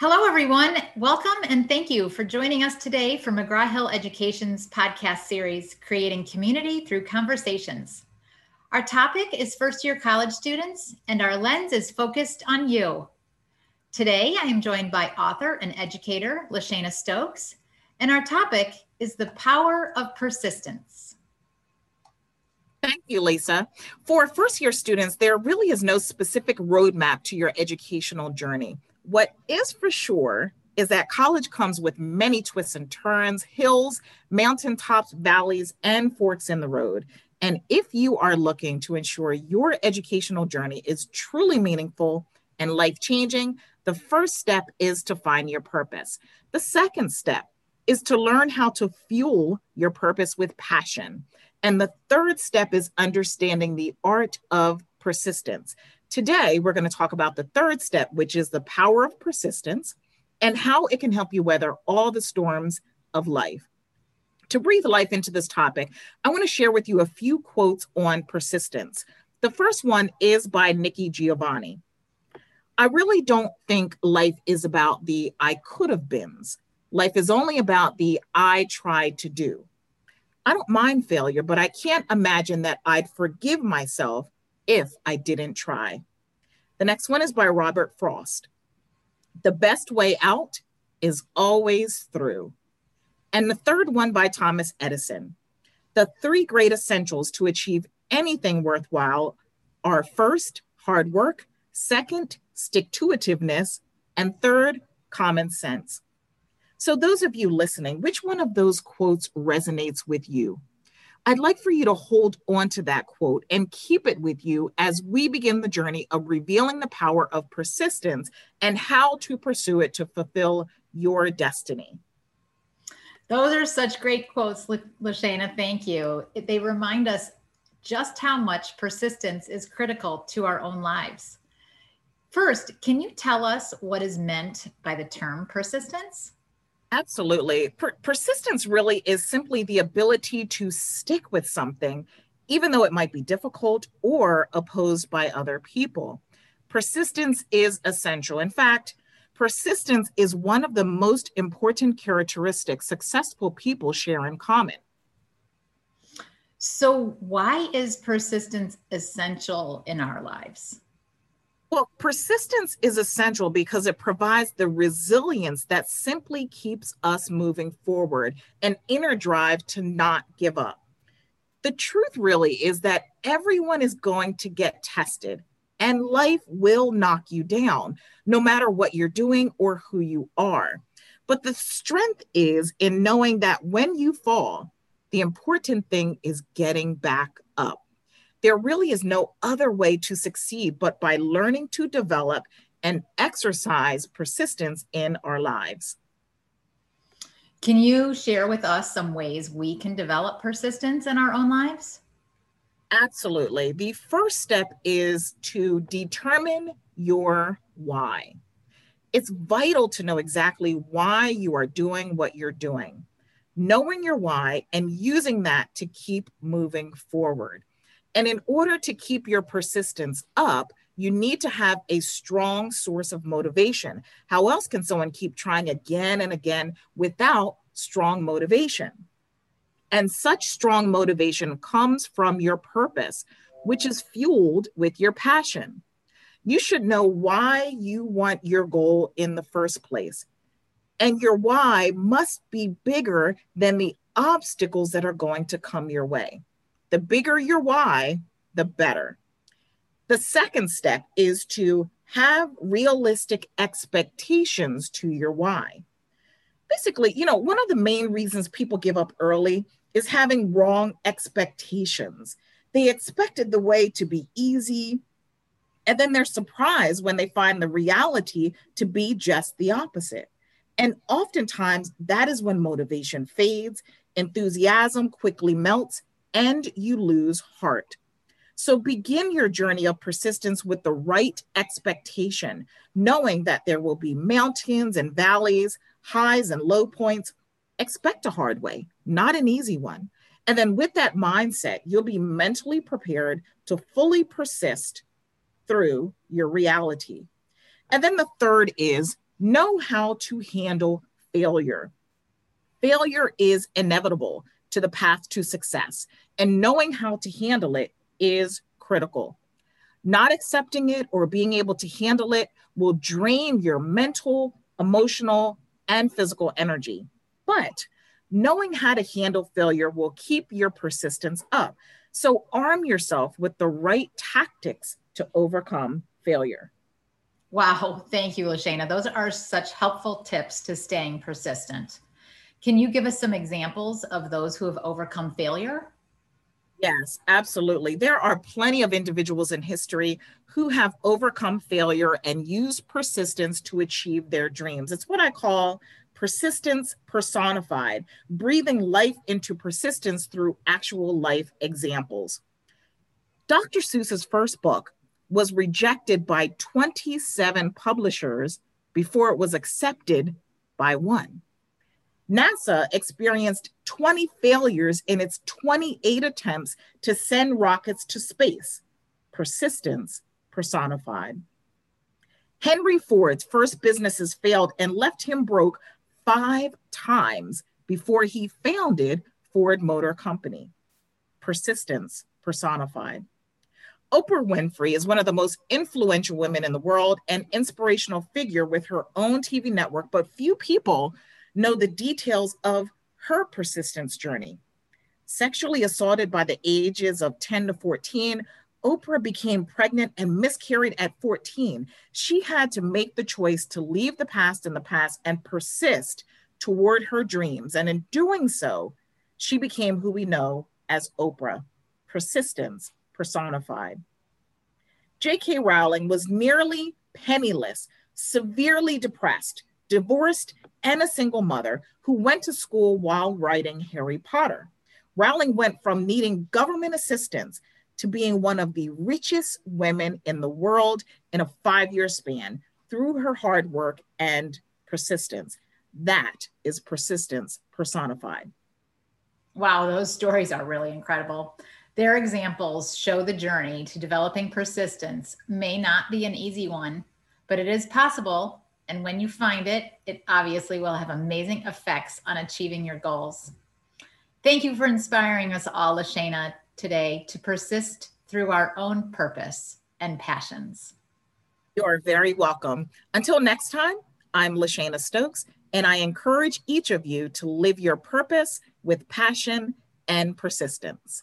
Hello, everyone. Welcome and thank you for joining us today for McGraw Hill Education's podcast series, Creating Community Through Conversations. Our topic is first year college students, and our lens is focused on you. Today, I am joined by author and educator LaShana Stokes, and our topic is the power of persistence. Thank you, Lisa. For first year students, there really is no specific roadmap to your educational journey. What is for sure is that college comes with many twists and turns, hills, mountaintops, valleys, and forks in the road. And if you are looking to ensure your educational journey is truly meaningful and life changing, the first step is to find your purpose. The second step is to learn how to fuel your purpose with passion. And the third step is understanding the art of persistence. Today, we're going to talk about the third step, which is the power of persistence and how it can help you weather all the storms of life. To breathe life into this topic, I want to share with you a few quotes on persistence. The first one is by Nikki Giovanni. I really don't think life is about the I could have beens. Life is only about the I tried to do. I don't mind failure, but I can't imagine that I'd forgive myself if I didn't try. The next one is by Robert Frost. The best way out is always through. And the third one by Thomas Edison. The three great essentials to achieve anything worthwhile are first, hard work, second, stick to itiveness, and third, common sense. So, those of you listening, which one of those quotes resonates with you? I'd like for you to hold on to that quote and keep it with you as we begin the journey of revealing the power of persistence and how to pursue it to fulfill your destiny. Those are such great quotes, LaShana. Thank you. They remind us just how much persistence is critical to our own lives. First, can you tell us what is meant by the term persistence? Absolutely. Per- persistence really is simply the ability to stick with something, even though it might be difficult or opposed by other people. Persistence is essential. In fact, persistence is one of the most important characteristics successful people share in common. So, why is persistence essential in our lives? Well, persistence is essential because it provides the resilience that simply keeps us moving forward, an inner drive to not give up. The truth really is that everyone is going to get tested, and life will knock you down, no matter what you're doing or who you are. But the strength is in knowing that when you fall, the important thing is getting back up. There really is no other way to succeed but by learning to develop and exercise persistence in our lives. Can you share with us some ways we can develop persistence in our own lives? Absolutely. The first step is to determine your why. It's vital to know exactly why you are doing what you're doing. Knowing your why and using that to keep moving forward. And in order to keep your persistence up, you need to have a strong source of motivation. How else can someone keep trying again and again without strong motivation? And such strong motivation comes from your purpose, which is fueled with your passion. You should know why you want your goal in the first place. And your why must be bigger than the obstacles that are going to come your way. The bigger your why, the better. The second step is to have realistic expectations to your why. Basically, you know, one of the main reasons people give up early is having wrong expectations. They expected the way to be easy, and then they're surprised when they find the reality to be just the opposite. And oftentimes, that is when motivation fades, enthusiasm quickly melts, and you lose heart. So begin your journey of persistence with the right expectation, knowing that there will be mountains and valleys, highs and low points. Expect a hard way, not an easy one. And then with that mindset, you'll be mentally prepared to fully persist through your reality. And then the third is Know how to handle failure. Failure is inevitable to the path to success, and knowing how to handle it is critical. Not accepting it or being able to handle it will drain your mental, emotional, and physical energy. But knowing how to handle failure will keep your persistence up. So arm yourself with the right tactics to overcome failure. Wow, thank you, LaShana. Those are such helpful tips to staying persistent. Can you give us some examples of those who have overcome failure? Yes, absolutely. There are plenty of individuals in history who have overcome failure and used persistence to achieve their dreams. It's what I call persistence personified, breathing life into persistence through actual life examples. Dr. Seuss's first book was rejected by 27 publishers before it was accepted by one. NASA experienced 20 failures in its 28 attempts to send rockets to space. Persistence personified. Henry Ford's first businesses failed and left him broke five times before he founded Ford Motor Company. Persistence personified. Oprah Winfrey is one of the most influential women in the world and inspirational figure with her own TV network, but few people know the details of her persistence journey. Sexually assaulted by the ages of 10 to 14, Oprah became pregnant and miscarried at 14. She had to make the choice to leave the past in the past and persist toward her dreams. And in doing so, she became who we know as Oprah, persistence personified. J.K. Rowling was nearly penniless, severely depressed, divorced, and a single mother who went to school while writing Harry Potter. Rowling went from needing government assistance to being one of the richest women in the world in a five year span through her hard work and persistence. That is persistence personified. Wow, those stories are really incredible. Their examples show the journey to developing persistence may not be an easy one, but it is possible and when you find it, it obviously will have amazing effects on achieving your goals. Thank you for inspiring us all, LaShana, today to persist through our own purpose and passions. You are very welcome. Until next time, I'm LaShana Stokes, and I encourage each of you to live your purpose with passion and persistence.